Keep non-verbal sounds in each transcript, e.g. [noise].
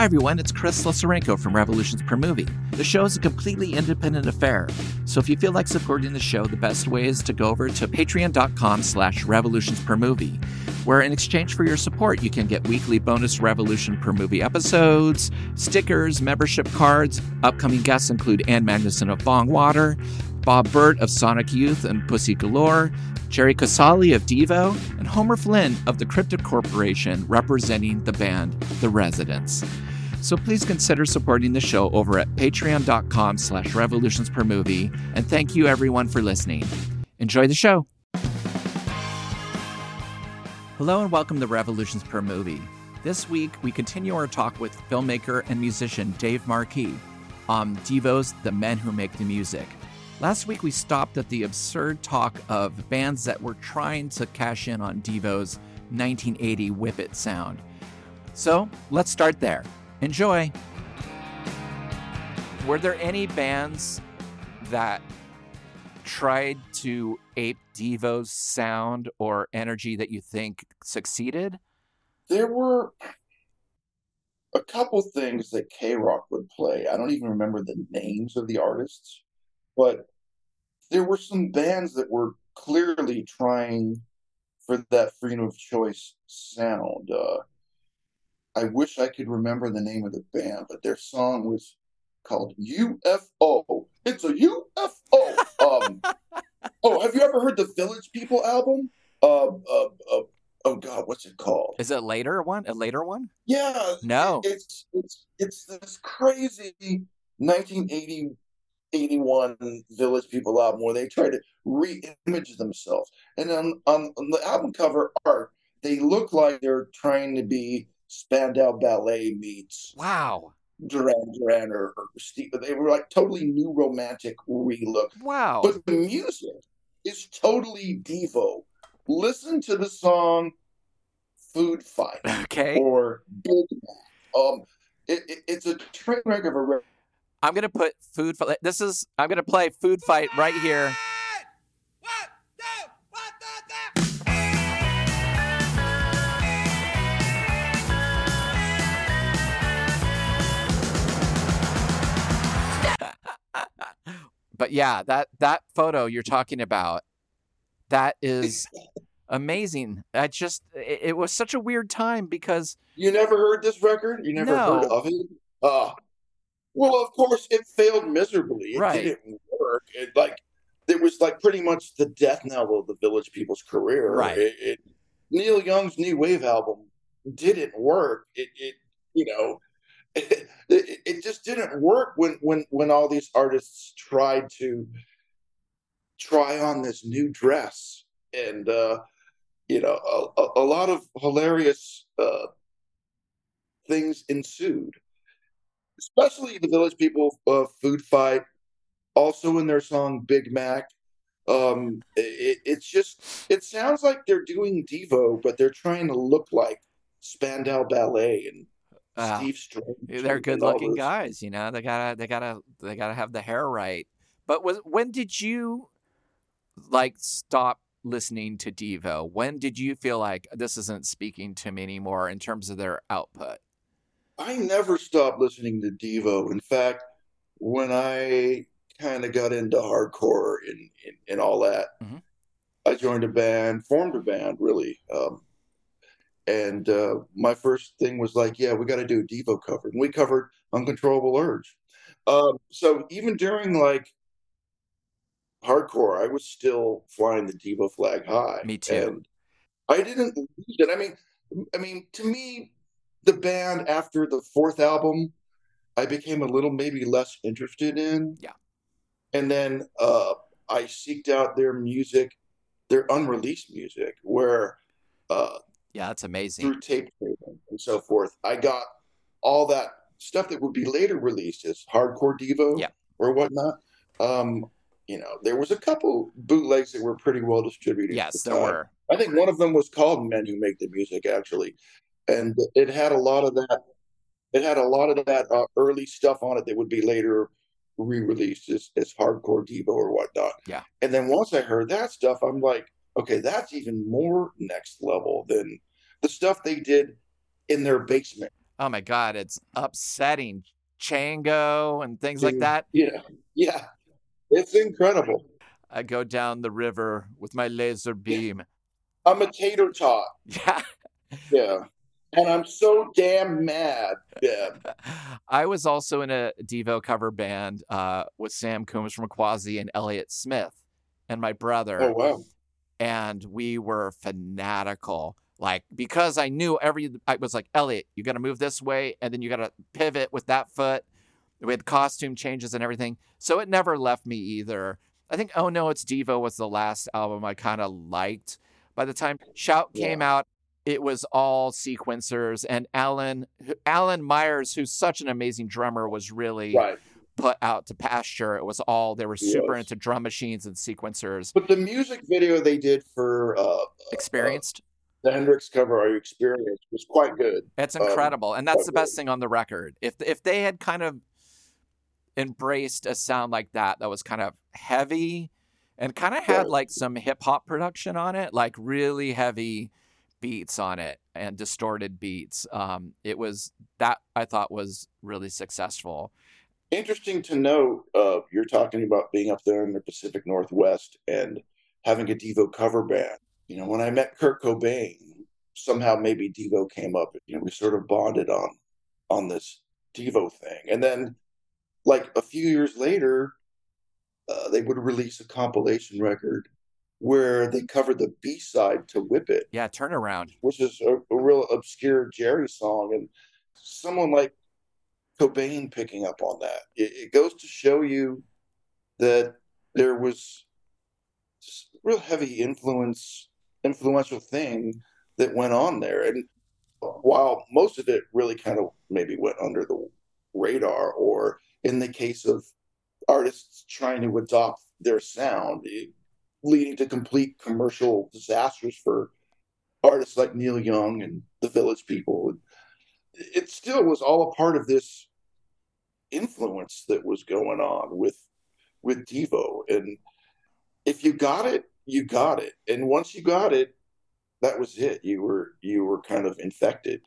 Hi everyone, it's Chris Slusarenko from Revolutions Per Movie. The show is a completely independent affair, so if you feel like supporting the show, the best way is to go over to patreon.com slash revolutions per movie, where in exchange for your support, you can get weekly bonus Revolution Per Movie episodes, stickers, membership cards. Upcoming guests include Ann Magnuson of Bongwater, Bob Bert of Sonic Youth and Pussy Galore, Jerry Casale of Devo, and Homer Flynn of the Cryptic Corporation representing the band The Residents. So please consider supporting the show over at patreon.com slash revolutions per movie. And thank you everyone for listening. Enjoy the show. Hello and welcome to Revolutions Per Movie. This week we continue our talk with filmmaker and musician Dave Markey on Devo's The Men Who Make the Music. Last week we stopped at the absurd talk of bands that were trying to cash in on Devo's 1980 Whip It sound. So let's start there. Enjoy. Were there any bands that tried to ape Devo's sound or energy that you think succeeded? There were a couple things that KROQ would play. I don't even remember the names of the artists, but there were some bands that were clearly trying for that freedom of choice sound. Uh, I wish I could remember the name of the band, but their song was called UFO. It's a UFO. Um, [laughs] oh, have you ever heard the Village People album? Uh, uh, uh, oh God, what's it called? Is it later one? A later one? Yeah. No. It's it's it's this crazy 1980 81 Village People album where they try to re-image themselves. And on, on, on the album cover art, they look like they're trying to be Spandau Ballet meets Wow. Duran Duran or, or Steve. They were like totally new romantic relook. Wow. But the music is totally Devo. Listen to the song Food Fight okay. or Big Mac. Um, it, it, it's a train wreck of a. I'm gonna put food fight. This is I'm gonna play food fight right here. But yeah, that that photo you're talking about, that is [laughs] amazing. I just it, it was such a weird time because You never heard this record? You never No. heard of it? Uh, well, of course, it failed miserably. It Right. didn't work. It like it was like pretty much the death knell of the Village People's career. Right. It, it, Neil Young's new wave album didn't work. It, it you know, it, it, just didn't work when when when all these artists tried to try on this new dress. And uh you know a, a, a lot of hilarious uh things ensued. Especially the village people uh, food fight also in their song big mac. Um it, it's just it sounds like they're doing devo but they're trying to look like spandau ballet and uh, steve strange they're good looking guys you know they gotta they gotta they gotta have the hair right but was when did you like stop listening to devo when did you feel like this isn't speaking to me anymore in terms of their output I never stopped listening to Devo. In fact, when I kind of got into hardcore and, and, and all that, Mhm. I joined a band, formed a band, really. Um, and uh, my first thing was like, yeah, we got to do a Devo cover. And we covered Uncontrollable Urge. Um, so even during like hardcore, I was still flying the Devo flag high. Me too. And I didn't lose it. I mean, I mean, to me, the band after the fourth album, I became a little maybe less interested in. Yeah. And then uh, I seeked out their music, their unreleased music, where uh, yeah that's amazing through tape trading and so forth, I got all that stuff that would be later released as hardcore Devo Yeah. or whatnot. Um, you know, there was a couple bootlegs that were pretty well distributed. yes the there time. were I think one of them was called Men Who Make the Music, actually, and it had a lot of that. It had a lot of that uh, early stuff on it that would be later re-released as, as hardcore Devo or whatnot. Yeah. And then once I heard that stuff, I'm like, okay, that's even more next level than the stuff they did in their basement. oh my god, it's upsetting. Chango and things like that. Yeah, yeah, it's incredible. I go down the river with my laser beam. I'm a tater tot. [laughs] Yeah. Yeah, and I'm so damn mad. Yeah, [laughs] I was also in a Devo cover band uh, with Sam Coomes from Quasi and Elliott Smith and my brother. oh wow. And we were fanatical like because i knew every i was like elliott you got to move this way and then you got to pivot with that foot with costume changes and everything. So it never left me either. I think oh no it's devo was the last album i kind of liked. By the time shout came out it was all sequencers and alan alan myers who's such an amazing drummer was really Right, put out to pasture it was all they were super Yes. into drum machines and sequencers but the music video they did for uh, experienced the Hendrix cover, "Are You Experienced," was quite good. It's Um, incredible, and that's the best thing on the record. If if they had kind of embraced a sound like that, that was kind of heavy, and kind of had like some hip hop production on it, like really heavy beats on it and distorted beats. Um, it was that I thought was really successful. Interesting to note. Uh, you're talking about being up there in the Pacific Northwest and having a Devo cover band. You know, when I met Kurt Cobain, somehow maybe Devo came up. You know, we sort of bonded on on this Devo thing, and then like a few years later, uh, they would release a compilation record where they covered the B side to "Whip It." Yeah, turnaround. which is a, a real obscure Jerry song, and someone like Cobain picking up on that. It, it goes to show you that there was real heavy influence, influential thing that went on there, and while most of it really kind of maybe went under the radar, or in the case of artists trying to adopt their sound, it, leading to complete commercial disasters for artists like Neil Young and the Village People. It still was all a part of this influence that was going on with with Devo. And if you got it, you got it. And once you got it, that was it. You were you were kind of infected.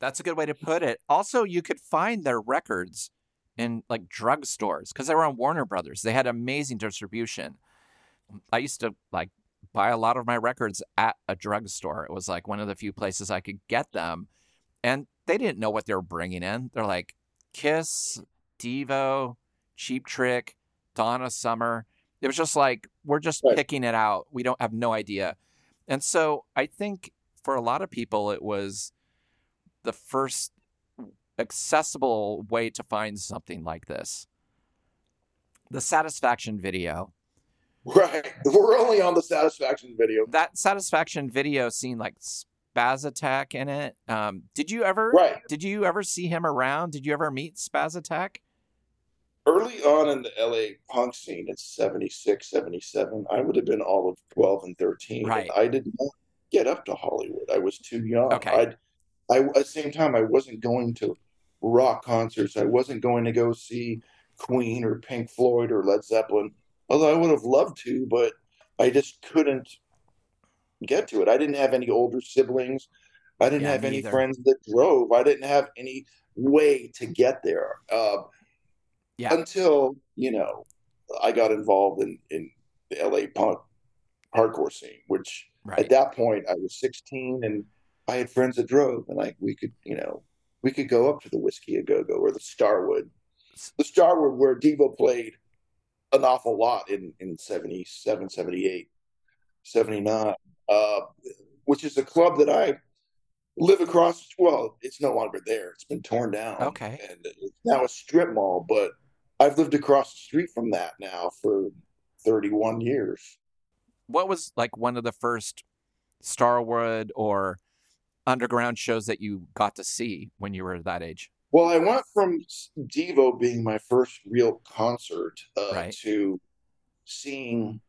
That's a good way to put it. Also, you could find their records in like drugstores because they were on Warner Brothers. They had amazing distribution. I used to like buy a lot of my records at a drugstore. It was like one of the few places I could get them. And they didn't know what they were bringing in. They're like Kiss, Devo, Cheap Trick, Donna Summer. It was just like, we're just Right. picking it out. We don't have no idea. And so I think for a lot of people, it was the first accessible way to find something like this. The satisfaction video. Right. [laughs] We're only on the satisfaction video. That satisfaction video seemed like Spazz Attack in it. Um, did you ever Right. did you ever see him around? Did you ever meet Spazz Attack? Early on in the LA punk scene, it's 76, 77. I would have been all of 12 and 13. Right. I did not get up to Hollywood. I was too young. Okay. I'd, I, at the same time, I wasn't going to rock concerts. I wasn't going to go see Queen or Pink Floyd or Led Zeppelin, although I would have loved to, but I just couldn't get to it. I didn't have any older siblings. I didn't Yeah, have any either. friends that drove. I didn't have any way to get there. Uh, Yeah. Until, you know, I got involved in, in the LA punk hardcore scene, which Right. at that point I was 16 and I had friends that drove and like we could, you know, we could go up to the Whisky a Go Go or the Starwood. The Starwood where Devo played an awful lot in, in 77, 78, 79, uh, which is a club that I live across. Well, it's no longer there. It's been torn down. Okay. And it's now a strip mall, but I've lived across the street from that now for 31 years. What was like one of the first Starwood or underground shows that you got to see when you were that age? Well, I went from Devo being my first real concert uh, Right. to seeing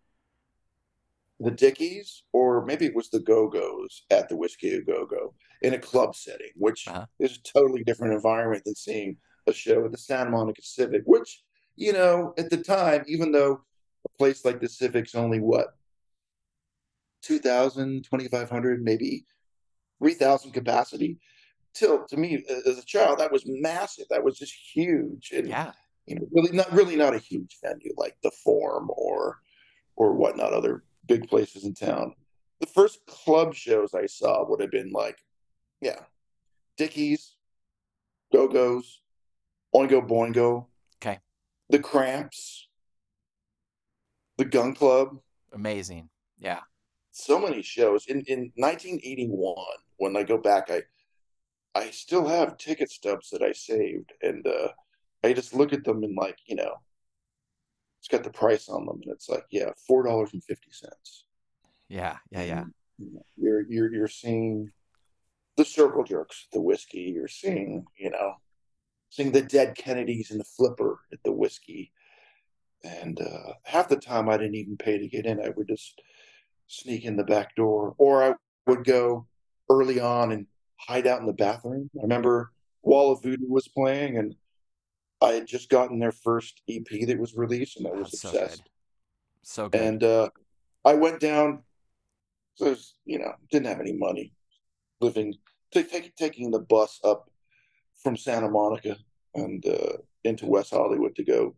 the Dickies, or maybe it was the Go Go's at the Whisky a Go Go in a club setting, which Uh-huh. is a totally different environment than seeing a show at the Santa Monica Civic, which, you know, at the time, even though a place like the Civic's only what, 2,000, 2,500, maybe 3,000 capacity, till to me as a child, that was massive. That was just huge. And Yeah. you know, really not really not a huge venue like the Forum or or whatnot, other big places in town. The first club shows I saw would have been like, yeah, Dickies, Go Go's, Oingo Boingo, Okay. the Cramps, the Gun Club. Amazing. Yeah. So many shows in in 1981. When I go back, I I still have ticket stubs that I saved, and uh, I just look at them and like you know, it's got the price on them, and it's like yeah, four dollars and fifty cents. Yeah. Yeah. Yeah. You're you're you're seeing the circle jerks, the whiskey. You're seeing you know, seeing the dead Kennedys in the flipper at the whiskey, and uh, half the time I didn't even pay to get in. I would just sneak in the back door, or I would go early on and hide out in the bathroom. I remember Wall of Voodoo was playing, and I had just gotten their first EP that was released, and I was so obsessed. good. So good. And uh, I went down. So was, you know, didn't have any money, living, t- take, taking the bus up from Santa Monica and uh, into West Hollywood to go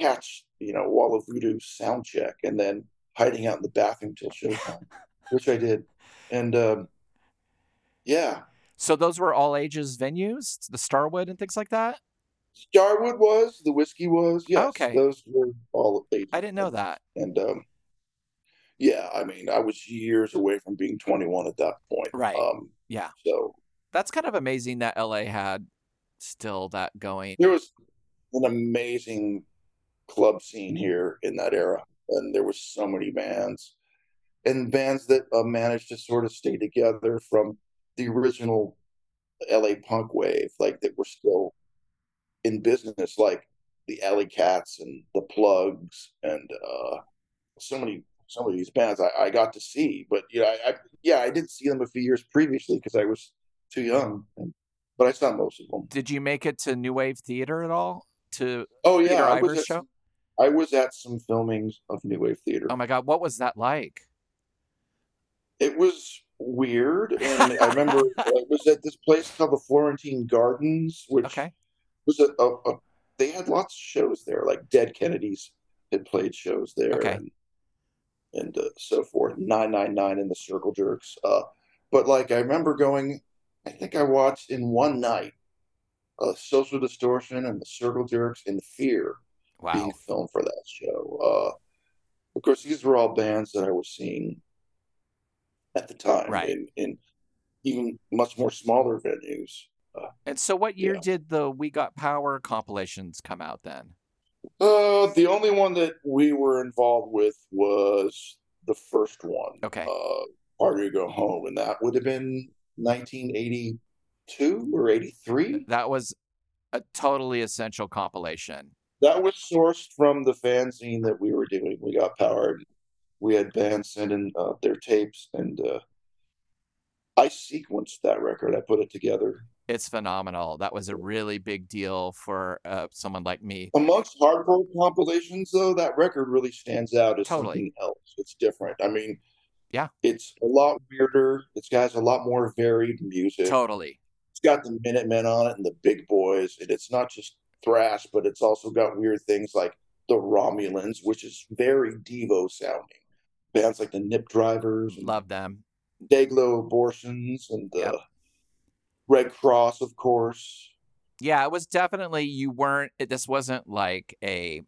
catch, you know, Wall of Voodoo sound check, and then hiding out in the bathroom till showtime, [laughs] which I did. And um, yeah, so those were all ages venues, the Starwood and things like that. Starwood was the whiskey was yes, Okay. those were all ages. I didn't know that. And um, yeah, I mean, I was years away from being 21 at that point. Right. Um, Yeah. so That's kind of amazing that LA had still that going. there was an amazing club scene here in that era, and there was so many bands and bands that uh, managed to sort of stay together from the original LA punk wave, like that were still in business, like the Alley Cats and the Plugs, and uh, so many some of these bands I, I got to see. But you know, I, I yeah, I did see them a few years previously because I was too young, and, but I saw most of them. Did you make it to New Wave Theater at all? To Oh yeah, Peter I was at show? some, I was at some filmings of New Wave Theater. oh my god, what was that like? it was weird, and I remember [laughs] it was at this place called the Florentine Gardens, which Okay. Was a, a, a they had lots of shows there, like Dead Kennedys had played shows there, Okay. and and uh, so forth. Nine nine nine and the Circle Jerks. Uh, but like I remember going, I think I watched in one night, uh, Social Distortion and the Circle Jerks in Fear Wow. being filmed for that show. Uh, of course, these were all bands that I was seeing at the time, Right. in, in even much more smaller venues. And so what year Yeah. did the We Got Power compilations come out then? Uh, the only one that we were involved with was the first one. Okay. Uh, Party or Go Home, and that would have been 1982 or 83. That was a totally essential compilation. That was sourced from the fanzine that we were doing. We got powered. We had bands sending uh, their tapes, and uh, I sequenced that record. I put it together. It's phenomenal. That was a really big deal for uh, someone like me. Amongst hardcore compilations, though, that record really stands out as Totally. something else. It's different. I mean, Yeah. it's a lot weirder. It's got a lot more varied music. Totally. It's got the Minutemen on it and the Big Boys, and it's not just thrash, but it's also got weird things like the Romulans, which is very Devo sounding. Bands like the Nip Drivers, Love them. Dayglo Abortions, and the Yep. Red Cross, of course. Yeah, it was definitely you weren't. It, this wasn't like a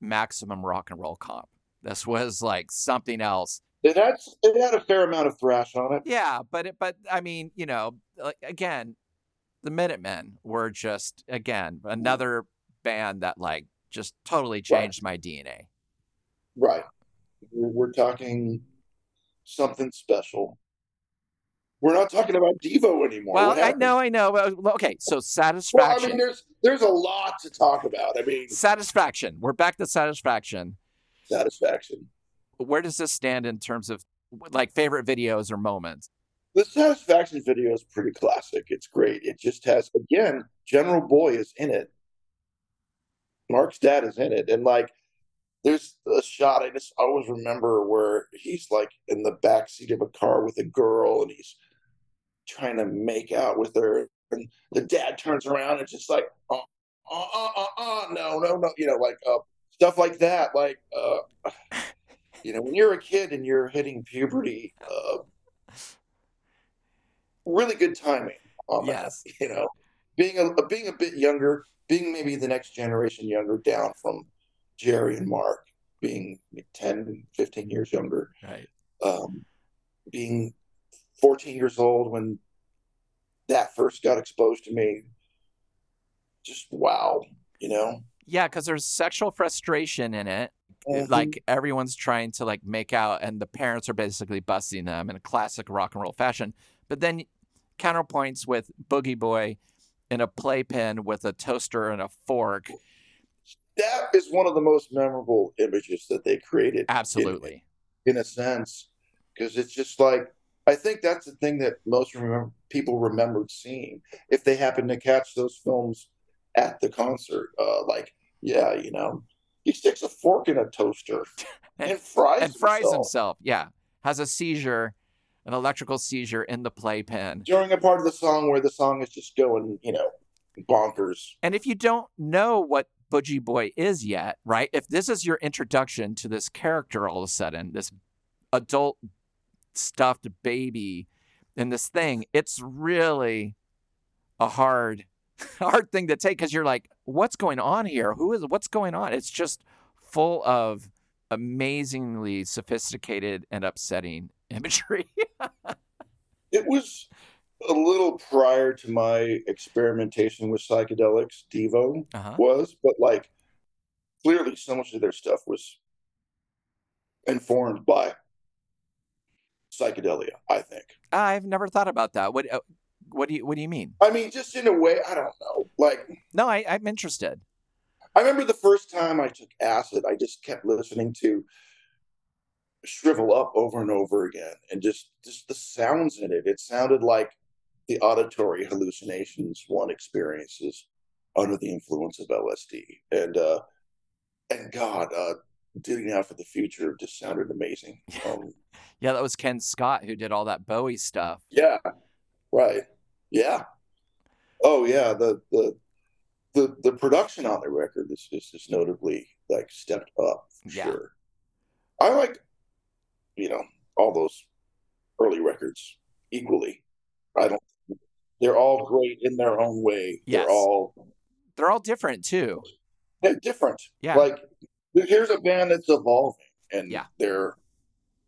maximum rock and roll comp. This was like something else. It had it had a fair amount of thrash on it. Yeah, but it, but I mean, you know, like again, the Minutemen were just again mm-hmm. another band that like just totally changed my DNA. Right. We're, we're talking something special. We're not talking about Devo anymore. Well, I know, I know. Okay, so satisfaction. Well. I mean, there's there's a lot to talk about. I mean, satisfaction. We're back to satisfaction. satisfaction. Where does this stand in terms of like favorite videos or moments? The satisfaction video is pretty classic. It's great. It just has again, General Boy is in it. Mark's dad is in it, and like, there's a shot I just always remember where he's like in the back seat of a car with a girl, and he's trying to make out with her, and the dad turns around and just like, uh, uh, uh, uh, uh no, no, no, you know, like uh, stuff like that. Like, uh, you know, when you're a kid and you're hitting puberty, uh, really good timing on Yes. that. You know, being a being a bit younger, being maybe the next generation younger down from Jerry and Mark, being 10, 15 years younger, Right. um, being 14 years old when that first got exposed to me. Just wow, you know. Yeah, because there's sexual frustration in it. Mhm. Like everyone's trying to like make out, and the parents are basically busting them in a classic rock and roll fashion. But then counterpoints with Booji Boy in a playpen with a toaster and a fork. that is one of the most memorable images that they created. Absolutely. in a sense, because it's just like I think that's the thing that most remember, people remembered seeing if they happened to catch those films at the concert. Uh, like, yeah, you know, he sticks a fork in a toaster [laughs] and, fries and fries himself. himself. Yeah. Has a seizure, an electrical seizure in the playpen. during a part of the song where the song is just going, you know, bonkers. And if you don't know what Booji Boy is yet, right? If this is your introduction to this character all of a sudden, this adult stuffed baby in this thing, it's really a hard [laughs] hard thing to take because you're like, what's going on here? Who is what's going on? It's just full of amazingly sophisticated and upsetting [laughs] imagery. It was a little prior to my experimentation with psychedelics, Devo uh-huh. was, but like clearly so much of their stuff was informed by psychedelia, I think. I've never thought about that. What uh, what do you what do you mean? I mean, just in a way, I don't know. Like, No, I, I'm interested. I remember the first time I took acid, I just kept listening to Shrivel Up over and over again, and just just the sounds in it. It sounded like the auditory hallucinations one experiences under the influence of LSD, and uh, and God, uh, Digging Out for the Future just sounded amazing. [laughs] Um, Yeah, that was Ken Scott who did all that Bowie stuff. yeah, right, yeah. Oh yeah, the the the the production on the record is is just notably like stepped up for Yeah. sure. I like, you know, all those early records equally. I don't. They're all great in their own way. Yes. They're all They're all different too. they're different. Yeah. Like here's a band that's evolving, and Yeah. they're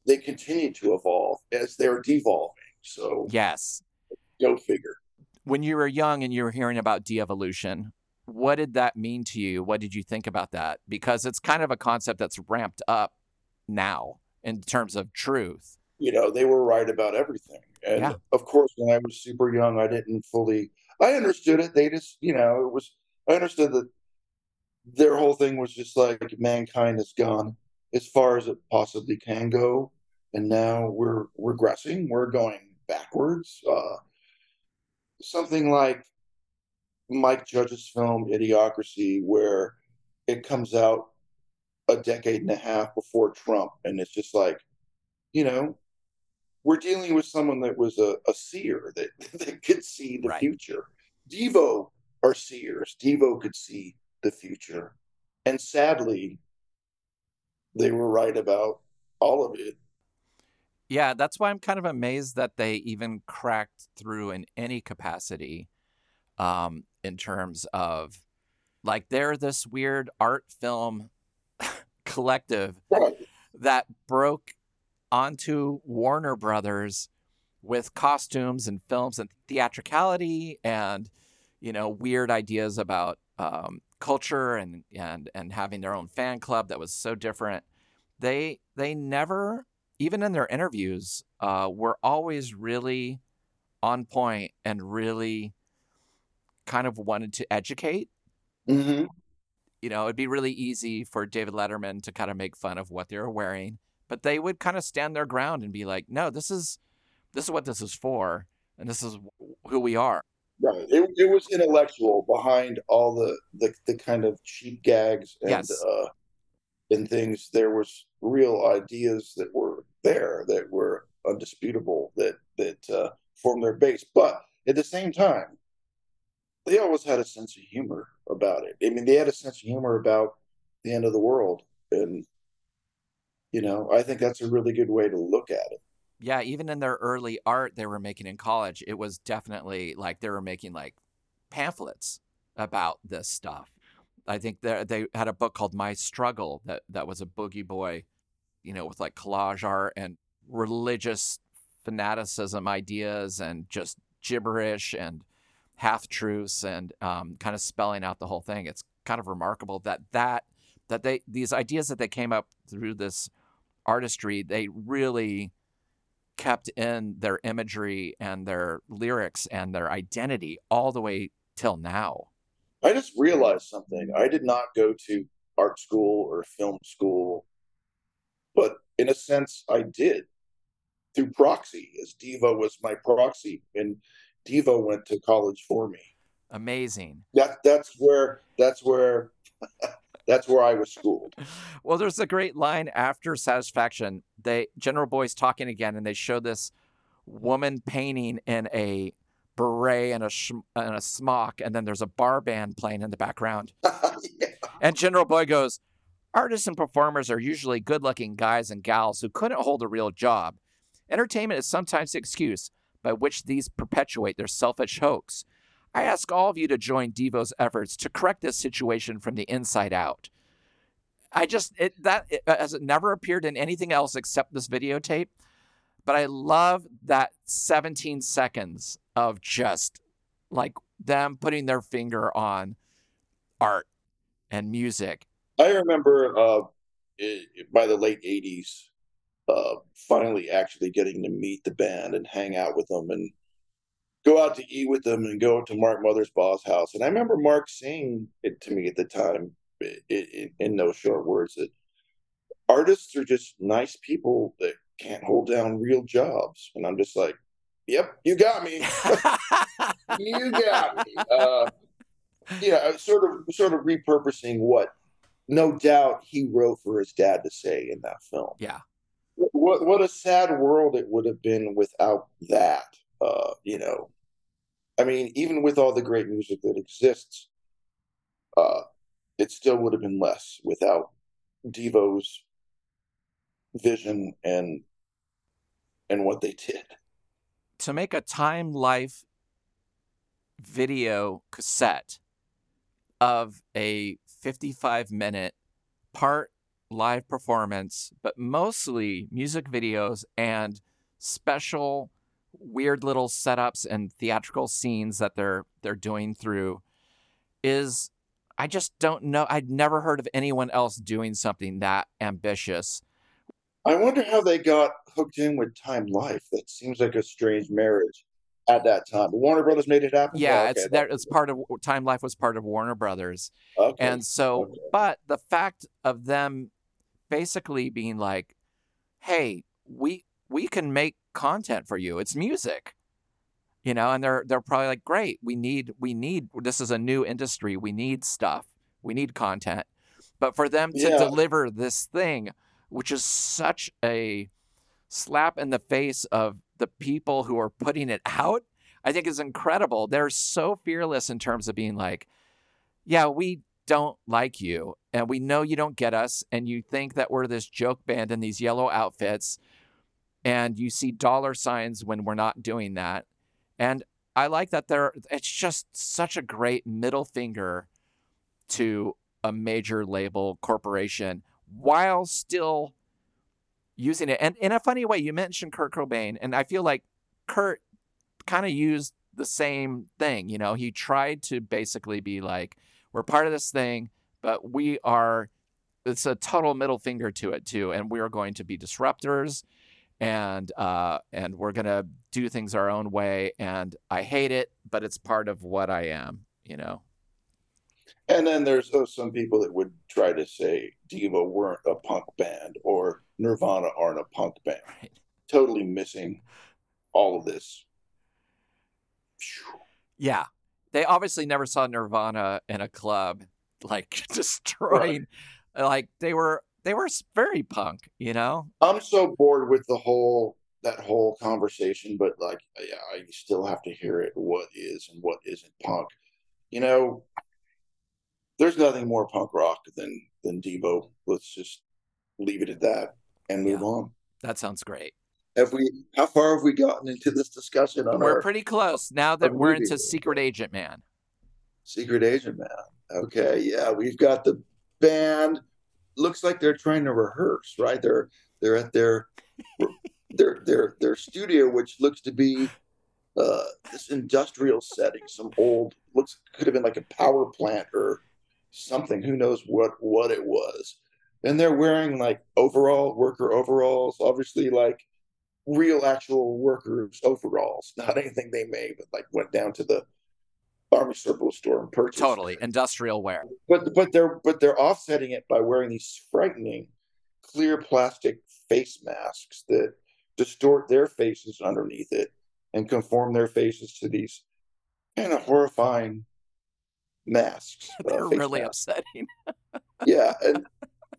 they continue to evolve as they're devolving. So yes. go figure. When you were young and you were hearing about de-evolution, what did that mean to you? What did you think about that? Because it's kind of a concept that's ramped up now in terms of truth. you know, they were right about everything. And Yeah. of course, when I was super young, I didn't fully, I understood it. They just, you know, it was, I understood that their whole thing was just like mankind has gone as far as it possibly can go. And now we're regressing, we're going backwards. Uh, something like Mike Judge's film Idiocracy, where it comes out a decade and a half before Trump, and it's just like, you know, we're dealing with someone that was a, a seer that, [laughs] that could see the Right. future. Devo are seers. Devo could see the future. And sadly, they were right about all of it. Yeah, that's why I'm kind of amazed that they even cracked through in any capacity um, in terms of like they're this weird art film [laughs] collective that broke onto Warner Brothers with costumes and films and theatricality and you know weird ideas about um, culture and and and having their own fan club that was so different. They they never even in their interviews uh, were always really on point and really kind of wanted to educate hmm you know, it'd be really easy for David Letterman to kind of make fun of what they were wearing, but they would kind of stand their ground and be like, "No, this is this is what this is for, and this is who we are." Right. It, it was intellectual behind all the, the, the kind of cheap gags and Yes. uh, and things. There was real ideas that were there that were undisputable that that uh, form their base. But at the same time, they always had a sense of humor about it. I mean, they had a sense of humor about the end of the world, and you know, I think that's a really good way to look at it. Yeah, even in their early art they were making in college, it was definitely like they were making like pamphlets about this stuff. I think they had a book called My Struggle that that was a booji boy, you know, with like collage art and religious fanaticism ideas and just gibberish and half truths and um, kind of spelling out the whole thing. It's kind of remarkable that that that they these ideas that they came up through this artistry they really kept in their imagery and their lyrics and their identity all the way till now. I just realized something. I did not go to art school or film school, but in a sense, I did through proxy, as Devo was my proxy, and Devo went to college for me. Amazing. That that's where that's where [laughs] that's where I was schooled. Well, there's a great line after Satisfaction. They General Boy's talking again, and they show this woman painting in a beret and a sh- and a smock, and then there's a bar band playing in the background. [laughs] yeah. And General Boy goes, "Artists and performers are usually good-looking guys and gals who couldn't hold a real job. Entertainment is sometimes the excuse by which these perpetuate their selfish hoax." I ask all of you to join Devo's efforts to correct this situation from the inside out. I just it, that it, has it never appeared in anything else except this videotape, but I love that 17 seconds of just like them putting their finger on art and music. I remember uh, by the late 80s, uh, finally actually getting to meet the band and hang out with them and go out to eat with them and go to Mark Mothersbaugh's house. And I remember Mark saying it to me at the time in, in those short words that artists are just nice people that can't hold down real jobs. And I'm just like, yep, you got me. [laughs] you got me. Uh, yeah, sort of, sort of repurposing what no doubt he wrote for his dad to say in that film. Yeah. What, what a sad world it would have been without that. Uh, you know, I mean, even with all the great music that exists, uh, it still would have been less without Devo's vision and and what they did. To make a time life video cassette of a 55 minute part live performance, but mostly music videos and special weird little setups and theatrical scenes that they're they're doing through is I just don't know. I'd never heard of anyone else doing something that ambitious. I wonder how they got hooked in with Time Life. That seems like a strange marriage at that time. Warner Brothers made it happen. Yeah, oh, okay, it's. It's part of Time Life was part of Warner Brothers, okay. and so, okay. but the fact of them basically being like, "Hey, we we can make content for you. It's music. You know, and they're they're probably like, "Great, we need we need this is a new industry. We need stuff. We need content." But for them to yeah. deliver this thing, which is such a slap in the face of the people who are putting it out, I think is incredible. They're so fearless in terms of being like, "Yeah, we don't like you and we know you don't get us and you think that we're this joke band in these yellow outfits and you see dollar signs when we're not doing that. And I like that there it's just such a great middle finger to a major label corporation while still using it. And in a funny way, you mentioned Kurt Cobain, and I feel like Kurt kind of used the same thing. You know, he tried to basically be like, we're part of this thing, but we are, it's a total middle finger to it too. And we are going to be disruptors and uh, and we're gonna do things our own way. And I hate it, but it's part of what I am, you know. And then there's uh, some people that would try to say Devo weren't a punk band or Nirvana aren't a punk band. Right. Totally missing all of this. Yeah. They obviously never saw Nirvana in a club like [laughs] destroying right. like they were they were very punk, you know? I'm so bored with the whole that whole conversation, but like, yeah, I still have to hear it. What is and what isn't punk? You know, there's nothing more punk rock than than Devo. Let's just leave it at that and move Yeah. on. That sounds great. Have we? How far have we gotten into this discussion on We're our pretty close now that we're into Secret Agent Man. secret agent man? Okay, yeah, we've got the band. Looks like they're trying to rehearse, right? They're they're at their [laughs] their their their studio, which looks to be uh, this industrial setting, some old looks could have been like a power plant or something. Who knows what what it was? And they're wearing like overall worker overalls, obviously like real actual workers overalls, [laughs] not anything they made, but like went down to the army surplus store and purchased. Totally industrial wear. But but they're but they're offsetting it by wearing these frightening clear plastic face masks that distort their faces underneath it and conform their faces to these kind of horrifying masks. [laughs] They're really masks. upsetting. [laughs] Yeah, and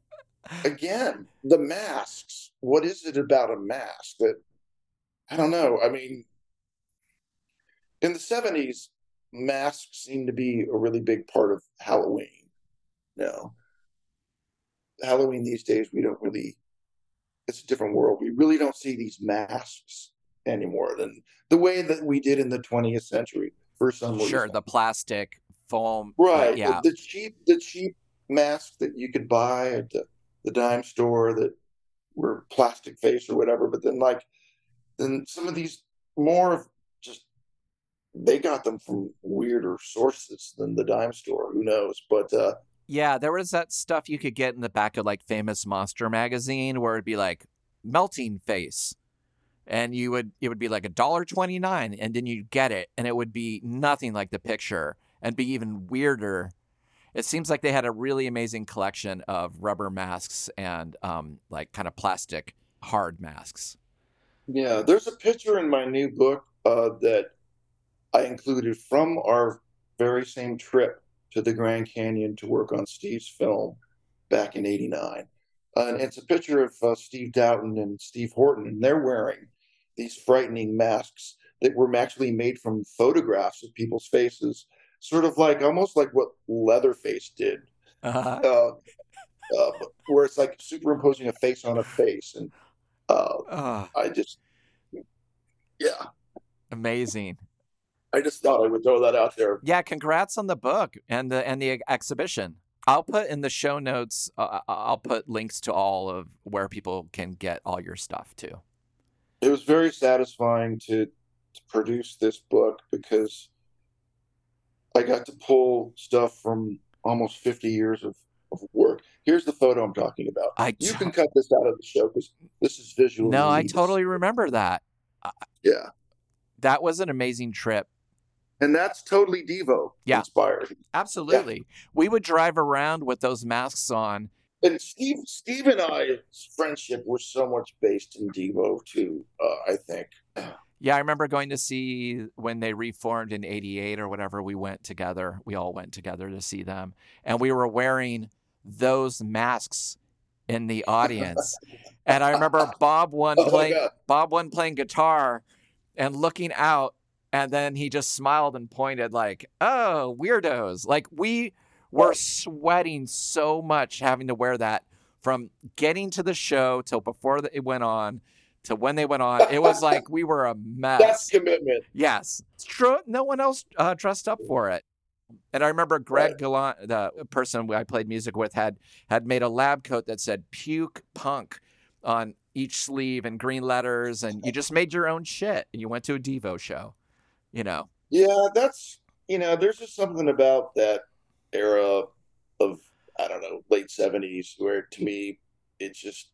[laughs] again, the masks. What is it about a mask that I don't know? I mean, in the seventies, masks seemed to be a really big part of Halloween. No, Halloween these days we don't really. It's a different world. We really don't see these masks anymore than the way that we did in the twentieth century for some reason. Sure, the plastic foam. Right. yeah. The, the cheap the cheap masks that you could buy at the, the dime store that were plastic face or whatever, but then like then some of these more of just they got them from weirder sources than the dime store. Who knows? But uh Yeah, there was that stuff you could get in the back of like Famous Monster magazine where it'd be like melting face. And you would it would be like a dollar twenty nine and then you'd get it and it would be nothing like the picture and be even weirder. It seems like they had a really amazing collection of rubber masks and um, like kind of plastic hard masks. yeah, there's a picture in my new book uh that I included from our very same trip to the Grand Canyon to work on Steve's film back in '89. and it's a picture of uh, Steve Doughton and Steve Horton, and they're wearing these frightening masks that were actually made from photographs of people's faces, sort of like almost like what Leatherface did, Uh, uh, uh, where it's like superimposing a face on a face. And uh, I just, yeah, amazing. I just thought I would throw that out there. Yeah, congrats on the book and the and the exhibition. I'll put in the show notes. Uh, I'll put links to all of where people can get all your stuff too. It was very satisfying to, to produce this book because I got to pull stuff from almost 50 years of, of work. Here's the photo I'm talking about. I You can cut this out of the show because this is visual. no, I totally remember that. Yeah. That was an amazing trip. And that's totally Devo Yeah. inspired. Absolutely, we would drive around with those masks on. And Steve, Steve and I's friendship was so much based in Devo too. Uh, I think. [clears throat] Yeah, I remember going to see when they reformed in 88 or whatever. We went together. We all went together to see them. And we were wearing those masks in the audience. [laughs] and I remember Bob oh, one Oh playing Bob one playing guitar and looking out and then he just smiled and pointed like, "Oh, weirdos." Like we were oh. sweating so much having to wear that from getting to the show till before it went on to when they went on. It was like [laughs] we were a mess. That's commitment. Yes, it's true. No one else uh, dressed up for it. And I remember Greg Right. Gallant, the person I played music with, had had made a lab coat that said "Puke Punk" on each sleeve in green letters, and you just made your own shit. And you went to a Devo show, you know. Yeah, that's you know, there's just something about that era of I don't know, late seventies where to me it's just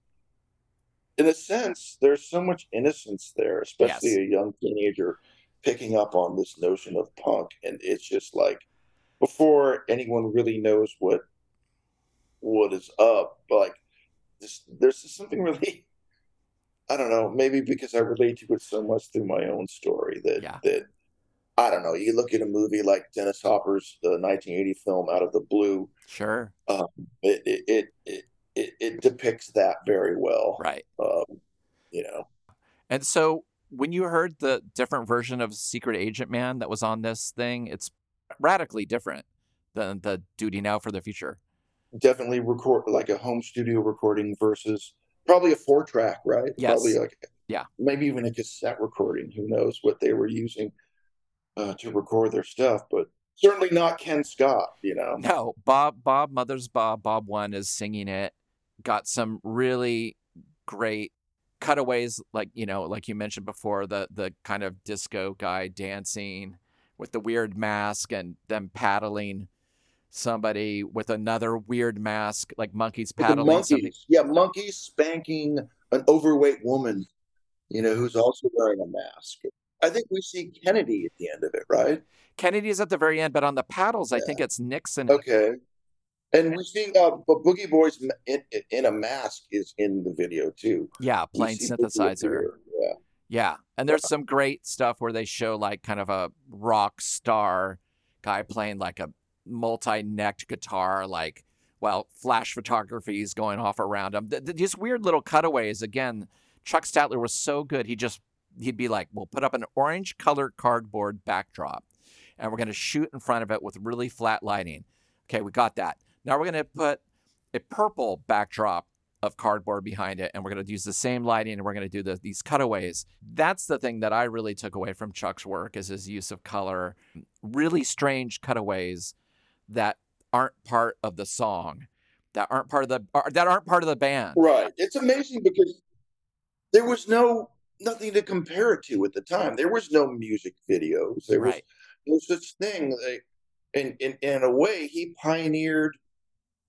in a sense there's so much innocence there, especially Yes. a young teenager picking up on this notion of punk and it's just like before anyone really knows what what is up, but like this there's just something [laughs] really I don't know, maybe because I relate to it so much through my own story that Yeah. that I don't know. You look at a movie like Dennis Hopper's the 1980 film Out of the Blue. Sure, Um, it, it, it it it it depicts that very well. right. Um, you know, And so when you heard the different version of Secret Agent Man that was on this thing, it's radically different than the Duty Now for the Future. Definitely record like a home studio recording versus probably a four track, right? Yes. Probably like Yeah. maybe even a cassette recording. Who knows what they were using uh, to record their stuff, but certainly not Ken Scott. You know, No, Bob Bob Mother's Bob Bob One is singing it. Got some really great cutaways, like you know, like you mentioned before, the the kind of disco guy dancing with the weird mask and them paddling somebody with another weird mask, like monkeys paddling something. monkeys, yeah, monkeys spanking an overweight woman, you know, who's also wearing a mask. I think we see Kennedy at the end of it, right? Kennedy's at the very end, but on the paddles, I think it's Nixon. Okay. And we see uh, but Booji Boy's in, in a mask is in the video too. Yeah, playing synthesizer. Yeah. Yeah. And there's some great stuff where they show like kind of a rock star guy playing like a multi-necked guitar, like well, flash photography is going off around him. Th- th- These weird little cutaways. Again, Chuck Statler was so good. He just he'd be like, "We'll put up an orange colored cardboard backdrop, and we're going to shoot in front of it with really flat lighting." Okay, we got that. Now we're going to put a purple backdrop of cardboard behind it, and we're going to use the same lighting, and we're going to do the, these cutaways. That's the thing that I really took away from Chuck's work is his use of color, really strange cutaways that aren't part of the song, that aren't part of the that aren't part of the band. Right. It's amazing because there was no nothing to compare it to at the time. There was no music videos. There was Right. no such thing. Like, in, in in a way, he pioneered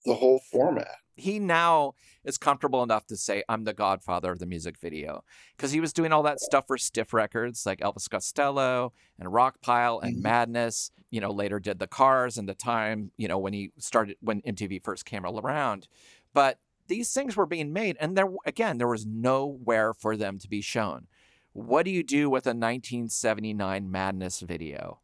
the whole format. he now is comfortable enough to say I'm the godfather of the music video because he was doing all that stuff for stiff records like Elvis Costello and Rockpile and Mhm. Madness. You know, later did the Cars and the time. You know, when he started when MTV first came around, but these things were being made, and there again there was nowhere for them to be shown. What do you do with a 1979 Madness video?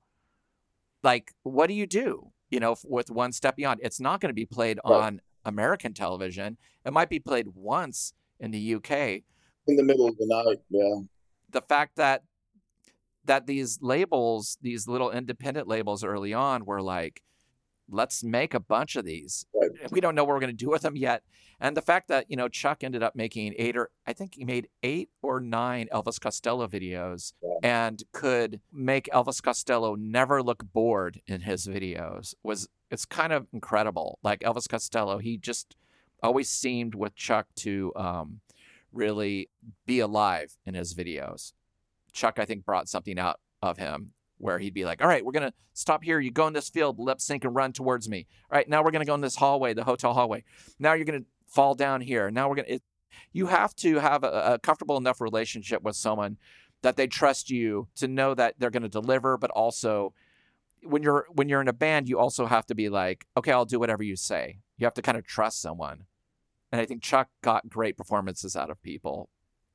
Like, what do you do? You know, with One Step Beyond, it's not going to be played Right. on American television. It might be played once in the UK. In the middle of the night, yeah. The fact that that these labels, these little independent labels early on were like, let's make a bunch of these. Right. We don't know what we're going to do with them yet. And the fact that, you know, Chuck ended up making eight or I think he made eight or nine Elvis Costello videos Yeah. and could make Elvis Costello never look bored in his videos was it's kind of incredible. Like Elvis Costello, he just always seemed with Chuck to um, really be alive in his videos. Chuck, I think, brought something out of him where he'd be like, "All right, we're gonna stop here. You go in this field, lip sync, and run towards me. All right, now we're gonna go in this hallway, the hotel hallway. Now you're gonna fall down here. Now we're gonna." It, you have to have a, a comfortable enough relationship with someone that they trust you to know that they're going to deliver, but also when you're when you're in a band, you also have to be like, okay, I'll do whatever you say. You have to kind of trust someone, and I think Chuck got great performances out of people,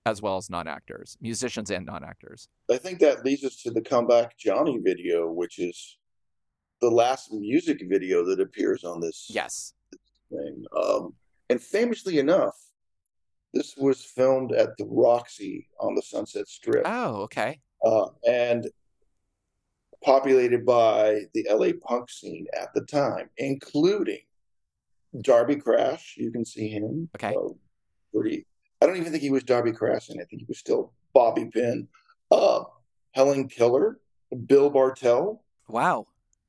as well as non-actors, musicians and non-actors. I think that leads us to the comeback Johnny video, which is the last music video that appears on this Yes, thing. Um, and famously enough, this was filmed at the Roxy on the Sunset Strip, Oh, okay. uh, and populated by the LA punk scene at the time, including Darby Crash. You can see him. Okay. Uh, pretty. I don't even think he was Darby Crash, and I think he was still Bobby Pin. Uh, Helen Keller, Bill Bartell, Wow.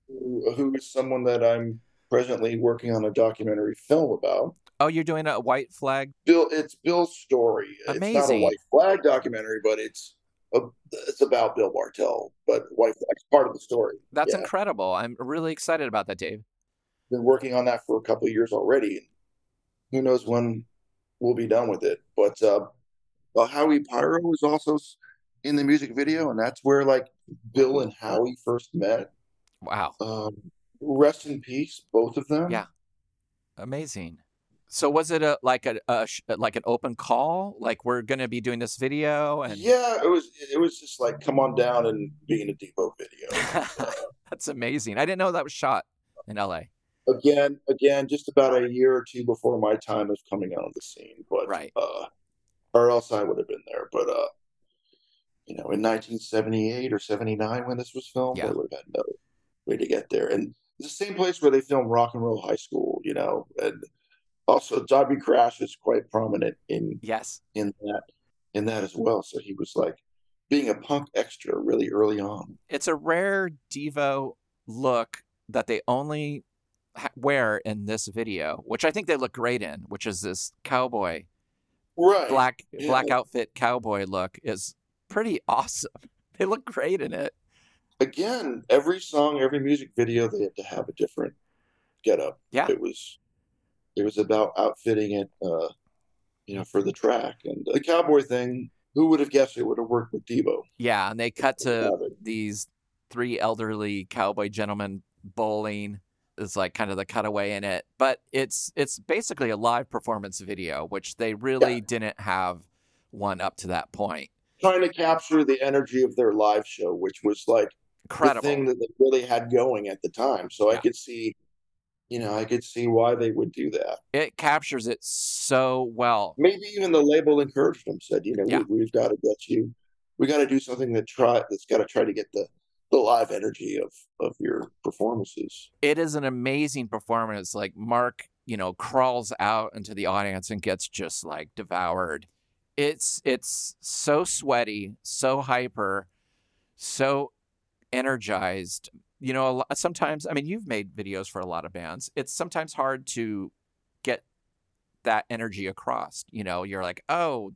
who, who is someone that I'm presently working on a documentary film about. Oh, you're doing a white flag. Bill, it's Bill's story. It's not a Amazing. white flag documentary, but it's a, it's about Bill Bartell. But white flag's part of the story. That's Yeah. incredible. I'm really excited about that, Dave. Been working on that for a couple of years already. Who knows when we'll be done with it? But uh, uh, Howie Pyro is also in the music video, and that's where like Bill and Howie first met. Wow. Um, rest in peace, both of them. Yeah. Amazing. So was it a like a, a sh- like an open call? Like we're going to be doing this video and Yeah, it was it was just like come on down and be in a Devo video. [laughs] That's amazing. I didn't know that was shot in LA. Again, again, just about a year or two before my time of coming out on the scene, but Right. uh, or else I would have been there. But uh, you know, in 1978 or 79 when this was filmed, Yeah. they would have had no way to get there. And the same place where they filmed Rock and Roll High School, you know, and also Darby Crash is quite prominent in Yes. in that in that as well. So he was like being a punk extra really early on. It's a rare Devo look that they only wear in this video, which I think they look great in, which is this cowboy Right. black Yeah. black outfit cowboy look is pretty [laughs] awesome. They look great in it. Again, every song, every music video, they had to have a different getup. Yeah. It was it was about outfitting it uh, you know, for the track. And the cowboy thing, who would have guessed it would have worked with Devo? Yeah, and they cut to these three elderly cowboy gentlemen bowling is like kind of the cutaway in it but it's it's basically a live performance video which they really Yeah. didn't have one up to that point Trying to capture the energy of their live show, which was like incredible the thing that they really had going at the time. So I could see, you know, I could see why they would do that. it captures it so well Maybe even the label encouraged them, said, you know, Yeah. we, we've got to get you, we got to do something that try that's got to try to get the the live energy of of your performances. it is an amazing performance. Like mark you know crawls out into the audience and gets just like devoured. It's it's so sweaty so hyper so energized. You know sometimes i mean you've made videos for a lot of bands. It's sometimes hard to get that energy across. You know you're like oh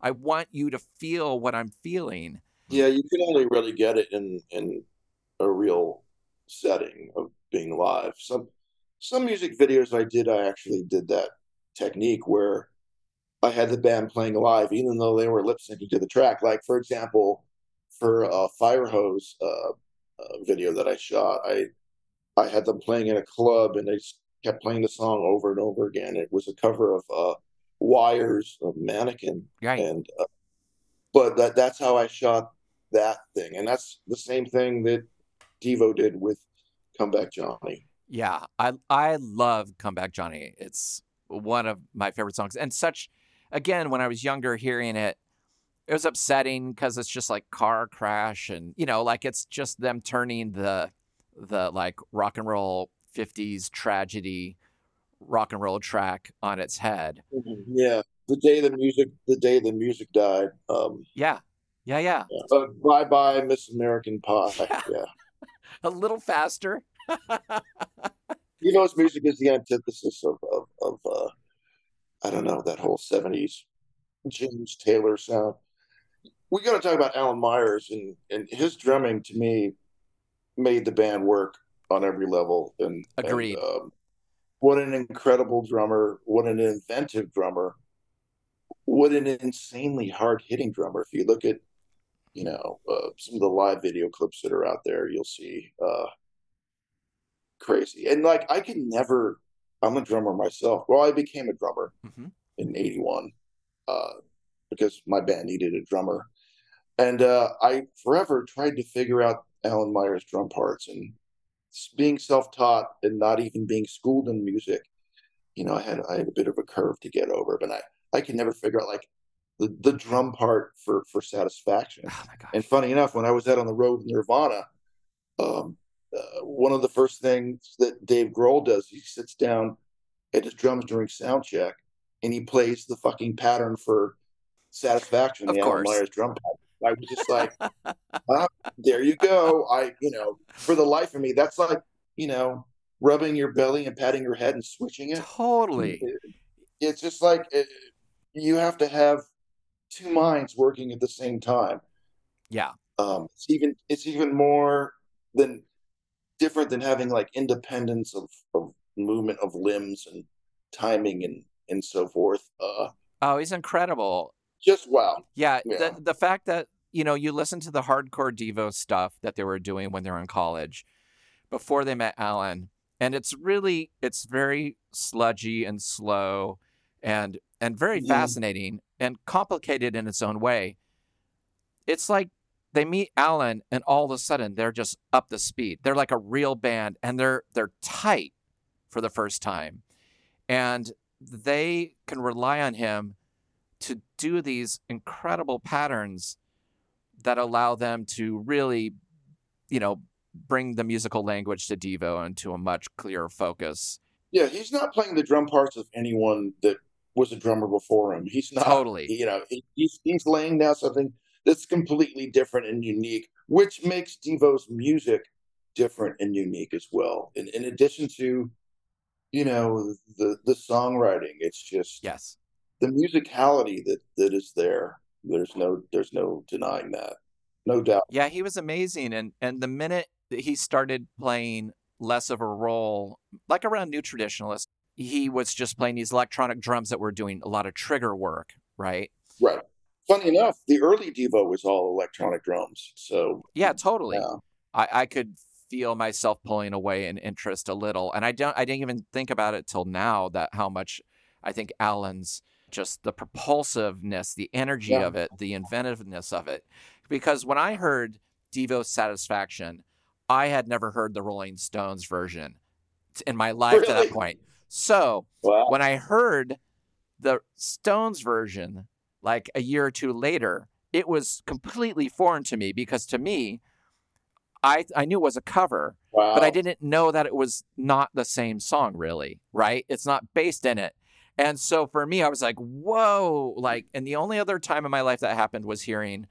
i want you to feel what i'm feeling Yeah, you can only really get it in in a real setting of being live. Some some music videos I did, I actually did that technique where I had the band playing live, even though they were lip syncing to the track. Like for example, for a Fire Hose uh, uh, video that I shot, I I had them playing in a club, and they kept playing the song over and over again. It was a cover of uh, Wires, of Mannequin, right and uh, but that that's how I shot that thing, and that's the same thing that Devo did with Comeback Johnny. Yeah, I I love Comeback Johnny. It's one of my favorite songs. And such again, when I was younger hearing it, it was upsetting because it's just like car crash and you know, like it's just them turning the the like rock and roll 50s tragedy rock and roll track on its head. Yeah, the day the music, the day the music died. Um, Yeah. Yeah, yeah. yeah. Bye bye, Miss American Pie. [laughs] Yeah. Yeah, A little faster. [laughs] Devo's music is the antithesis of of, of uh, I don't know that whole '70s James Taylor sound. We got to talk about Alan Myers and and his drumming to me made the band work on every level. And and, Agreed. um, what an incredible drummer! What an inventive drummer! What an insanely hard hitting drummer! If you look at you know uh, some of the live video clips that are out there, you'll see uh, crazy. And like I could never. I'm a drummer myself. Well, I became a drummer Mhm. in '81 uh, because my band needed a drummer, and uh, I forever tried to figure out Alan Myers drum parts and being self-taught and not even being schooled in music. You know, I had I had a bit of a curve to get over, but I I could never figure out like the the drum part for for satisfaction. Oh. And funny enough, when I was out on the road with Nirvana, um, uh, one of the first things that Dave Grohl does, he sits down at his drums during sound check and he plays the fucking pattern for Satisfaction, Of the Alan course. Myers drum pattern. I was just like, [laughs] ah, there you go. I, you know, for the life of me, that's like, you know, rubbing your belly and patting your head and switching it. totally. It's just like it, you have to have two minds working at the same time Yeah. um, it's even it's even more than different than having like independence of, of movement of limbs and timing and and so forth. Uh, Oh, he's incredible. just wow. Yeah, Yeah. the the fact that you know you listen to the hardcore Devo stuff that they were doing when they were in college, before they met Alan, and it's really it's very sludgy and slow, and and very Mhm. fascinating and complicated in its own way. It's like they meet Alan, and all of a sudden they're just up the speed. They're like a real band, and they're they're tight for the first time, and they can rely on him to do these incredible patterns that allow them to really, you know, bring the musical language to Devo into a much clearer focus. Yeah, he's not playing the drum parts of anyone that was a drummer before him. He's not Totally. You know, he- he's he's laying down something that's completely different and unique, which makes Devo's music different and unique as well. In in addition to, you know, the the songwriting, it's just Yes. the musicality that that is there. There's no there's no denying that. No doubt. Yeah, he was amazing. And and the minute that he started playing less of a role, like around New Traditionalist, he was just playing these electronic drums that were doing a lot of trigger work, right? Right. Funny enough, the early Devo was all electronic drums. So Yeah, totally. yeah. I, I could feel myself pulling away in interest a little. And I don't I didn't even think about it till now that how much I think Alan's just the propulsiveness, the energy Yeah. of it, the inventiveness of it. Because when I heard Devo's Satisfaction, I had never heard the Rolling Stones version in my life to that point. So Wow. when I heard the Stones version, like a year or two later, it was completely foreign to me because to me, I I knew it was a cover, Wow. but I didn't know that it was not the same song really, right? It's not based in it. And so for me, I was like, whoa, like, and the only other time in my life that happened was hearing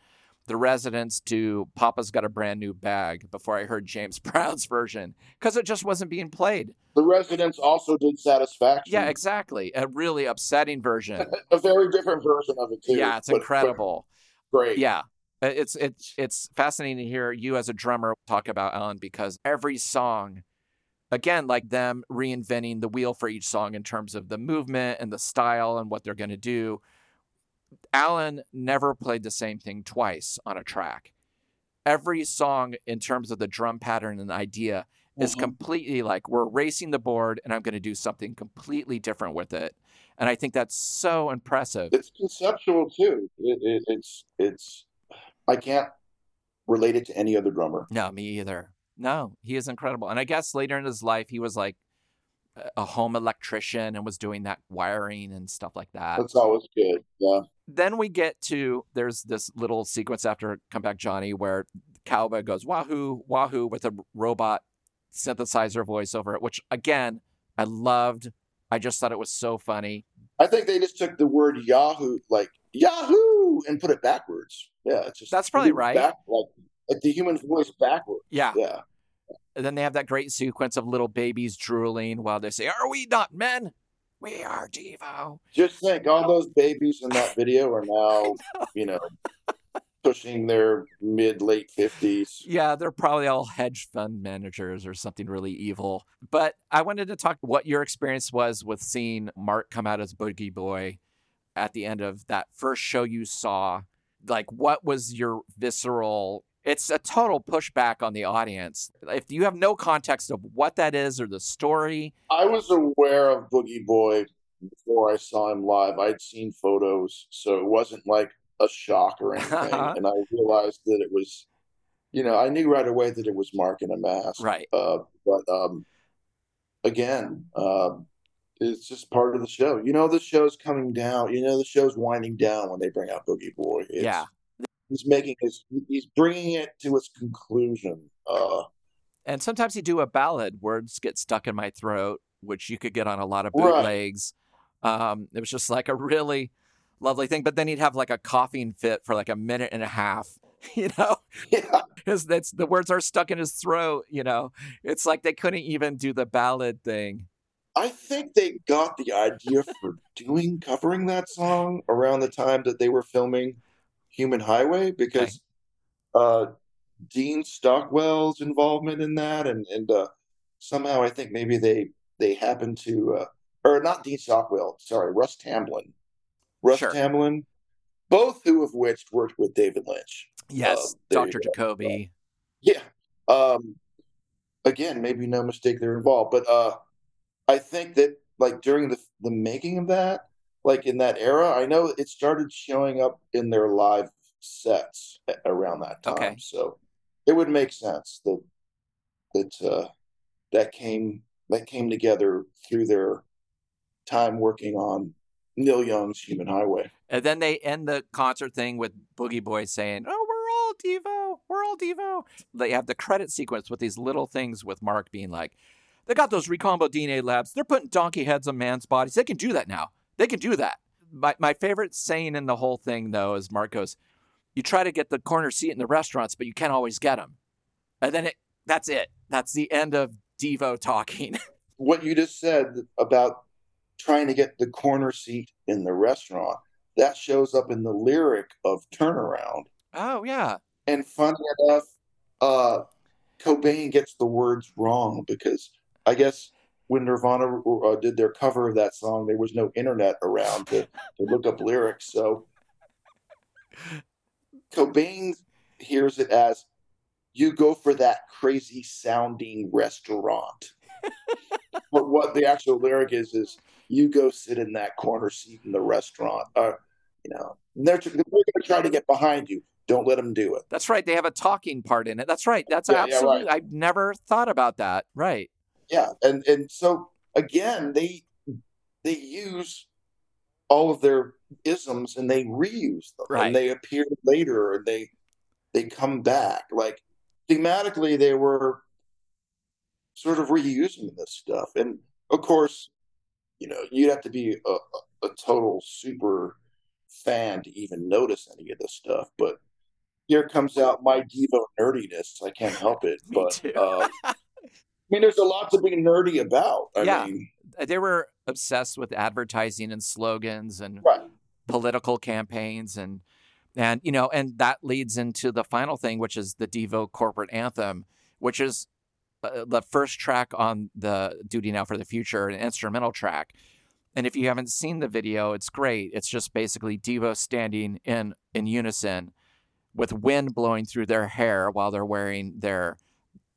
the residents do Papa's Got a Brand New Bag before I heard James [laughs] Brown's version because it just wasn't being played. The Residents also did Satisfaction. Yeah, exactly. A really upsetting version. [laughs] a very different version of it too. yeah, it's but- but incredible. great. Yeah. It's it's it's fascinating to hear you as a drummer talk about Alan because every song, again, like them reinventing the wheel for each song in terms of the movement and the style and what they're going to do. Alan never played the same thing twice on a track. Every song, in terms of the drum pattern and idea, is Mhm. completely like we're racing the board and I'm going to do something completely different with it. And I think that's so impressive. It's conceptual too. It, it, it's it's. I can't relate it to any other drummer. No, me either. No, he is incredible. And I guess later in his life, he was like a- home electrician and was doing that wiring and stuff like that. That's always good. Yeah. Then we get to there's this little sequence after Come Back Johnny where Cowboy goes Wahoo, Wahoo with a robot synthesizer voiceover, which again, I loved. I just thought it was so funny. I think they just took the word Yahoo, like Yahoo, and put it backwards. Yeah, it's just That's probably right. Back, like like the human voice backwards. Yeah. Yeah. And then they have that great sequence of little babies drooling while they say, Are we not men? We are Devo. Just think, all those babies in that video are [laughs] now, you know, pushing their mid late fifties. Yeah, they're probably all hedge fund managers or something really evil. But I wanted to talk what your experience was with seeing Mark come out as Booji Boy at the end of that first show you saw. Like, what was your visceral? It's a total pushback on the audience. If you have no context of what that is or the story, I was aware of Booji Boy before I saw him live. I'd seen photos, so it wasn't like a shock or anything. [laughs] and I realized that it was, you know, I knew right away that it was Mark in a mask. right? Uh, but um, again, um, it's just part of the show. You know, the show's coming down. You know, the show's winding down when they bring out Booji Boy. It's, Yeah. He's making his, he's bringing it to its conclusion. Uh, And sometimes you do a ballad, words get stuck in my throat, which you could get on a lot of Right. bootlegs. Um, it was just like a really lovely thing. But then he'd have like a coughing fit for like a minute and a half. [laughs] You know, [laughs] yeah, his that's the words are stuck in his throat. You know, it's like they couldn't even do the ballad thing. I think they got the idea for doing covering that song around the time that they were filming Human Highway because uh, Dean Stockwell's involvement in that, and and uh, somehow I think maybe they they happened to uh, or not Dean Stockwell, sorry, Russ Tamblyn, Russ Sure. Tamblyn, both who of which worked with David Lynch. Yes, there Doctor. Jacoby. Yeah. Um again, maybe no mistake they're involved, but uh I think that like during the the making of that, like in that era, I know it started showing up in their live sets around that time. Okay. So it would make sense that that uh that came that came together through their time working on Neil Young's Human Highway. And then they end the concert thing with Booji Boy saying, "Oh, we're all Devo. We're all Devo. They have the credit sequence with these little things with Mark being like, they got those Recombo DNA labs. They're putting donkey heads on man's bodies. They can do that now. They can do that. My, my favorite saying in the whole thing, though, is Mark goes, You try to get the corner seat in the restaurants, but you can't always get them. And then it, that's it. That's the end of Devo talking. [laughs] what you just said about trying to get the corner seat in the restaurant, that shows up in the lyric of Turnaround. Oh, yeah. And funny enough, uh, Cobain gets the words wrong because I guess when Nirvana uh, did their cover of that song, there was no internet around to, to look up lyrics. So Cobain hears it as you go for that crazy sounding restaurant. [laughs] but what the actual lyric is is you go sit in that corner seat in the restaurant. Uh, you know, they're, they're going to try to get behind you. Don't let them do it. That's right. They have a talking part in it. That's right. That's yeah, absolutely. Yeah, right. I've never thought about that. Right. Yeah, and and so again, they they use all of their isms and they reuse them, right. and they appear later, and they they come back. Like thematically, they were sort of reusing this stuff, and of course, you know, you'd have to be a, a, total super fan to even notice any of this stuff, but here comes out my Devo nerdiness. I can't help it. [laughs] but uh, [laughs] mean, there's a lot to be nerdy about. I yeah. mean, they were obsessed with advertising and slogans and right. political campaigns and and you know and that leads into the final thing which is the devo corporate anthem which is uh, the first track on the duty now for the future an instrumental track and if you haven't seen the video it's great it's just basically devo standing in in unison with wind blowing through their hair while they're wearing their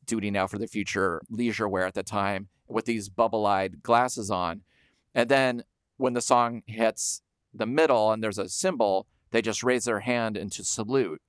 duty now for the future leisure wear at the time with these bubble eyed glasses on. And then when the song hits the middle and there's a cymbal, they just raise their hand into salute.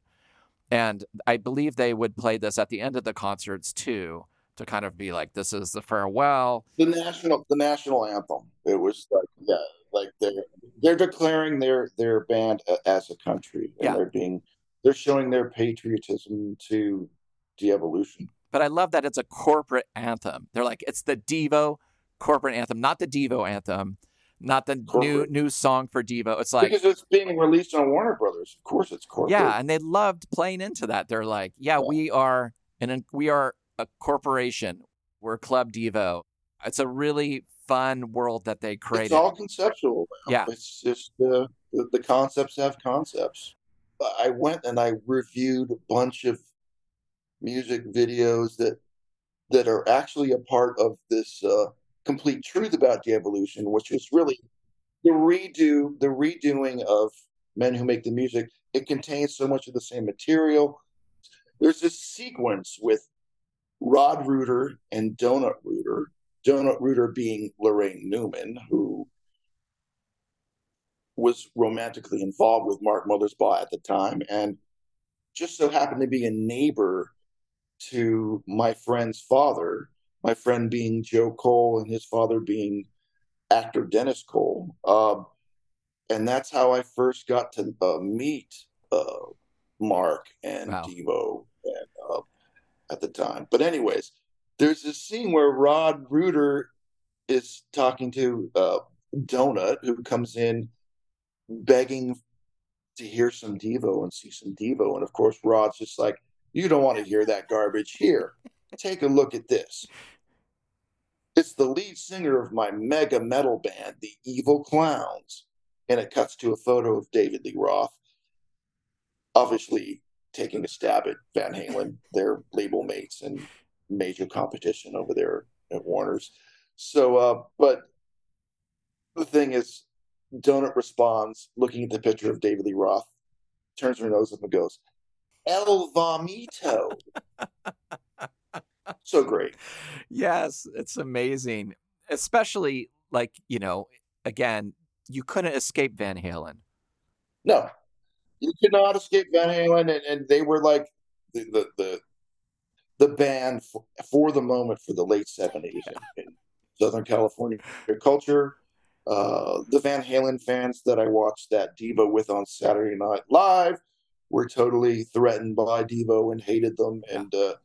And I believe they would play this at the end of the concerts too, to kind of be like, "This is the farewell." The national, the national anthem. It was like, yeah, like they're they're declaring their their band as a country, and yeah. they're being they're showing their patriotism to de-evolution. But I love that it's a corporate anthem. They're like, it's the Devo corporate anthem, not the Devo anthem, not the corporate. new new song for Devo. It's like because it's being released on Warner Brothers. Of course, it's corporate. Yeah, and they loved playing into that. They're like, yeah, yeah. we are and we are a corporation. We're Club Devo. It's a really fun world that they created. It's all conceptual. Yeah, it's just uh, the the concepts have concepts. I went and I reviewed a bunch of music videos that that are actually a part of this uh, complete truth about the evolution, which is really the redo, the redoing of Men Who Make the Music. It contains so much of the same material. There's this sequence with Rod Rooter and Donut Rooter. Donut Rooter being Laraine Newman, who was romantically involved with Mark Mothersbaugh at the time, and just so happened to be a neighbor to my friend's father, my friend being Joe Cole and his father being actor Dennis Cole. Um, and that's how I first got to uh, meet uh, Mark and wow. Devo and, uh, at the time. But, anyways, there's this scene where Rod Rooter is talking to uh, Donut, who comes in begging to hear some Devo and see some Devo. And of course, Rod's just like, you don't want to hear that garbage here. Take a look at this. It's the lead singer of my mega metal band, the Evil Clowns. And it cuts to a photo of David Lee Roth, obviously taking a stab at Van Halen, their label mates and major competition over there at Warner's. So, uh, but the thing is, Donut responds, looking at the picture of David Lee Roth, turns her nose up and goes, El Vomito. so great. Yes, it's amazing. Especially like, you know, again, you couldn't escape Van Halen. No. You could not escape Van Halen and, and they were like the the the, the band for, for, the moment for the late 70s in, in Southern California culture. Uh, the Van Halen fans that I watched that Devo with on Saturday Night Live were totally threatened by Devo and hated them. And, uh,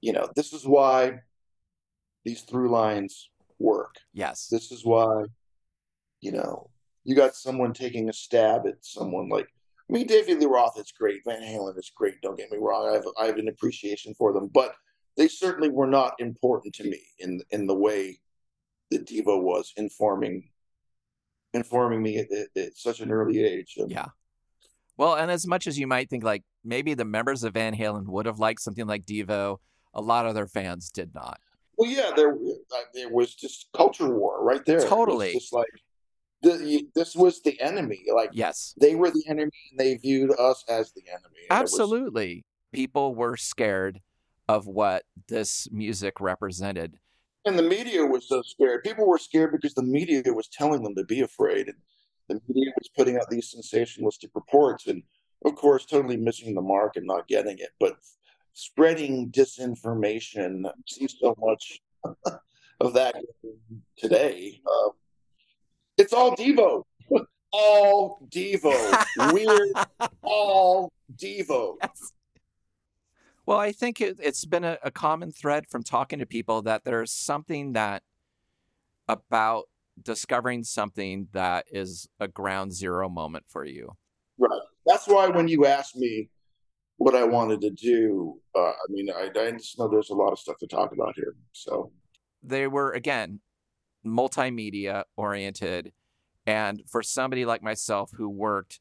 you know, this is why these through lines work. Yes. This is why, you know, you got someone taking a stab at someone like, I mean, David Lee Roth is great. Van Halen is great. Don't get me wrong. I have, I have an appreciation for them, but they certainly were not important to me in in the way that Devo was informing informing me at, at, at such an early age. And Yeah. Well, and as much as you might think, like maybe the members of Van Halen would have liked something like Devo, a lot of their fans did not. Well, yeah, there uh, there was just culture war right there. It Totally. just like the, this was the enemy. Like Yes, they were the enemy, and they viewed us as the enemy. It was- absolutely. People were scared of what this music represented. and the media was so scared. People were scared because the media was telling them to be afraid, and the media was putting out these sensationalistic reports, and of course, totally missing the mark and not getting it. But spreading disinformation, I see so much of that today. Uh, it's all Devo, [laughs] all Devo, weird, [laughs] all Devo. Yes. Well, I think it, it's been a, a common thread from talking to people that there's something that about discovering something that is a ground zero moment for you. Right. That's why when you asked me what I wanted to do, uh, I mean, I, I just know there's a lot of stuff to talk about here. So, They were, again, multimedia oriented. And for somebody like myself who worked,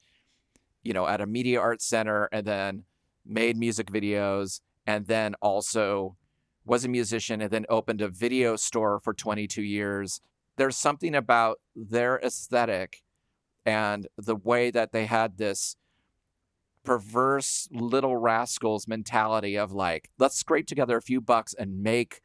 you know, at a media arts center and then made music videos and then also was a musician and then opened a video store for 22 years, there's something about their aesthetic and the way that they had this perverse little rascals mentality of like, let's scrape together a few bucks and make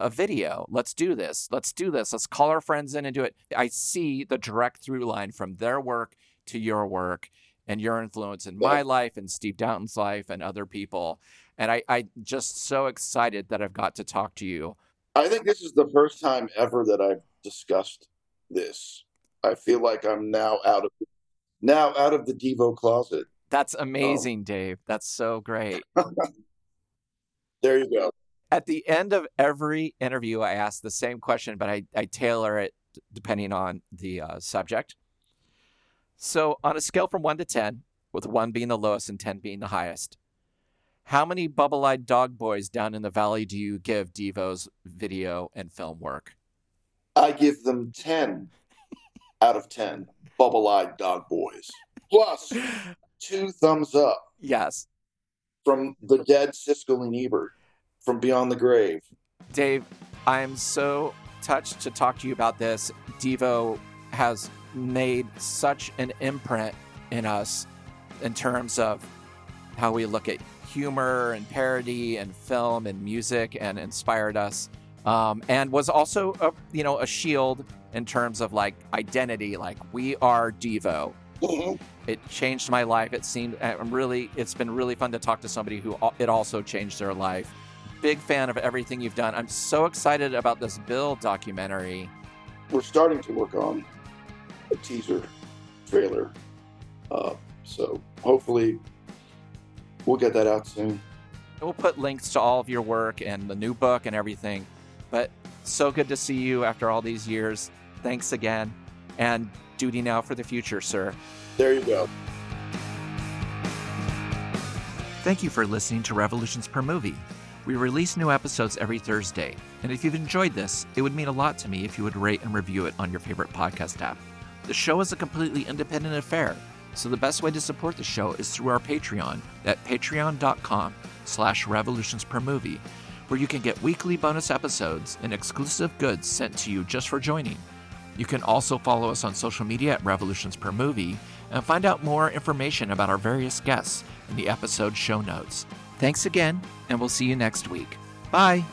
a video. Let's do this. Let's do this. Let's call our friends in and do it. I see the direct through line from their work to your work and your influence in my life and Steve Downton's life and other people. And I, I just so excited that I've got to talk to you. I think this is the first time ever that I've discussed this. I feel like I'm now out of now out of the Devo closet. That's amazing, Dave. That's so great. [laughs] There you go. At the end of every interview, I ask the same question, but I, I tailor it depending on the uh, subject. So, on a scale from one to 10, with one being the lowest and 10 being the highest, how many bubble eyed dog boys down in the valley do you give Devo's video and film work? I give them 10 [laughs] out of 10 bubble eyed dog boys. Plus, two thumbs up Yes. from the dead Siskel and Ebert from Beyond the Grave. Dave, I am so touched to talk to you about this. Devo has made such an imprint in us in terms of how we look at humor and parody and film and music and inspired us. Um, and was also a you know a shield in terms of like identity like we are devo Mhm. it changed my life it seemed i'm really it's been really fun to talk to somebody who it also changed their life big fan of everything you've done i'm so excited about this bill documentary We're starting to work on a teaser trailer. Uh, so hopefully we'll get that out soon. we'll put links to all of your work and the new book and everything but so good to see you after all these years thanks again and duty now for the future sir There you go. Thank you for listening to Revolutions Per Movie. We release new episodes every Thursday, and if you've enjoyed this, it would mean a lot to me if you would rate and review it on your favorite podcast app. The show is a completely independent affair, so the best way to support the show is through our Patreon at patreon.com slash revolutions per movie, where you can get weekly bonus episodes and exclusive goods sent to you just for joining. You can also follow us on social media at Revolutions Per Movie and find out more information about our various guests in the episode show notes. Thanks again, and we'll see you next week. Bye.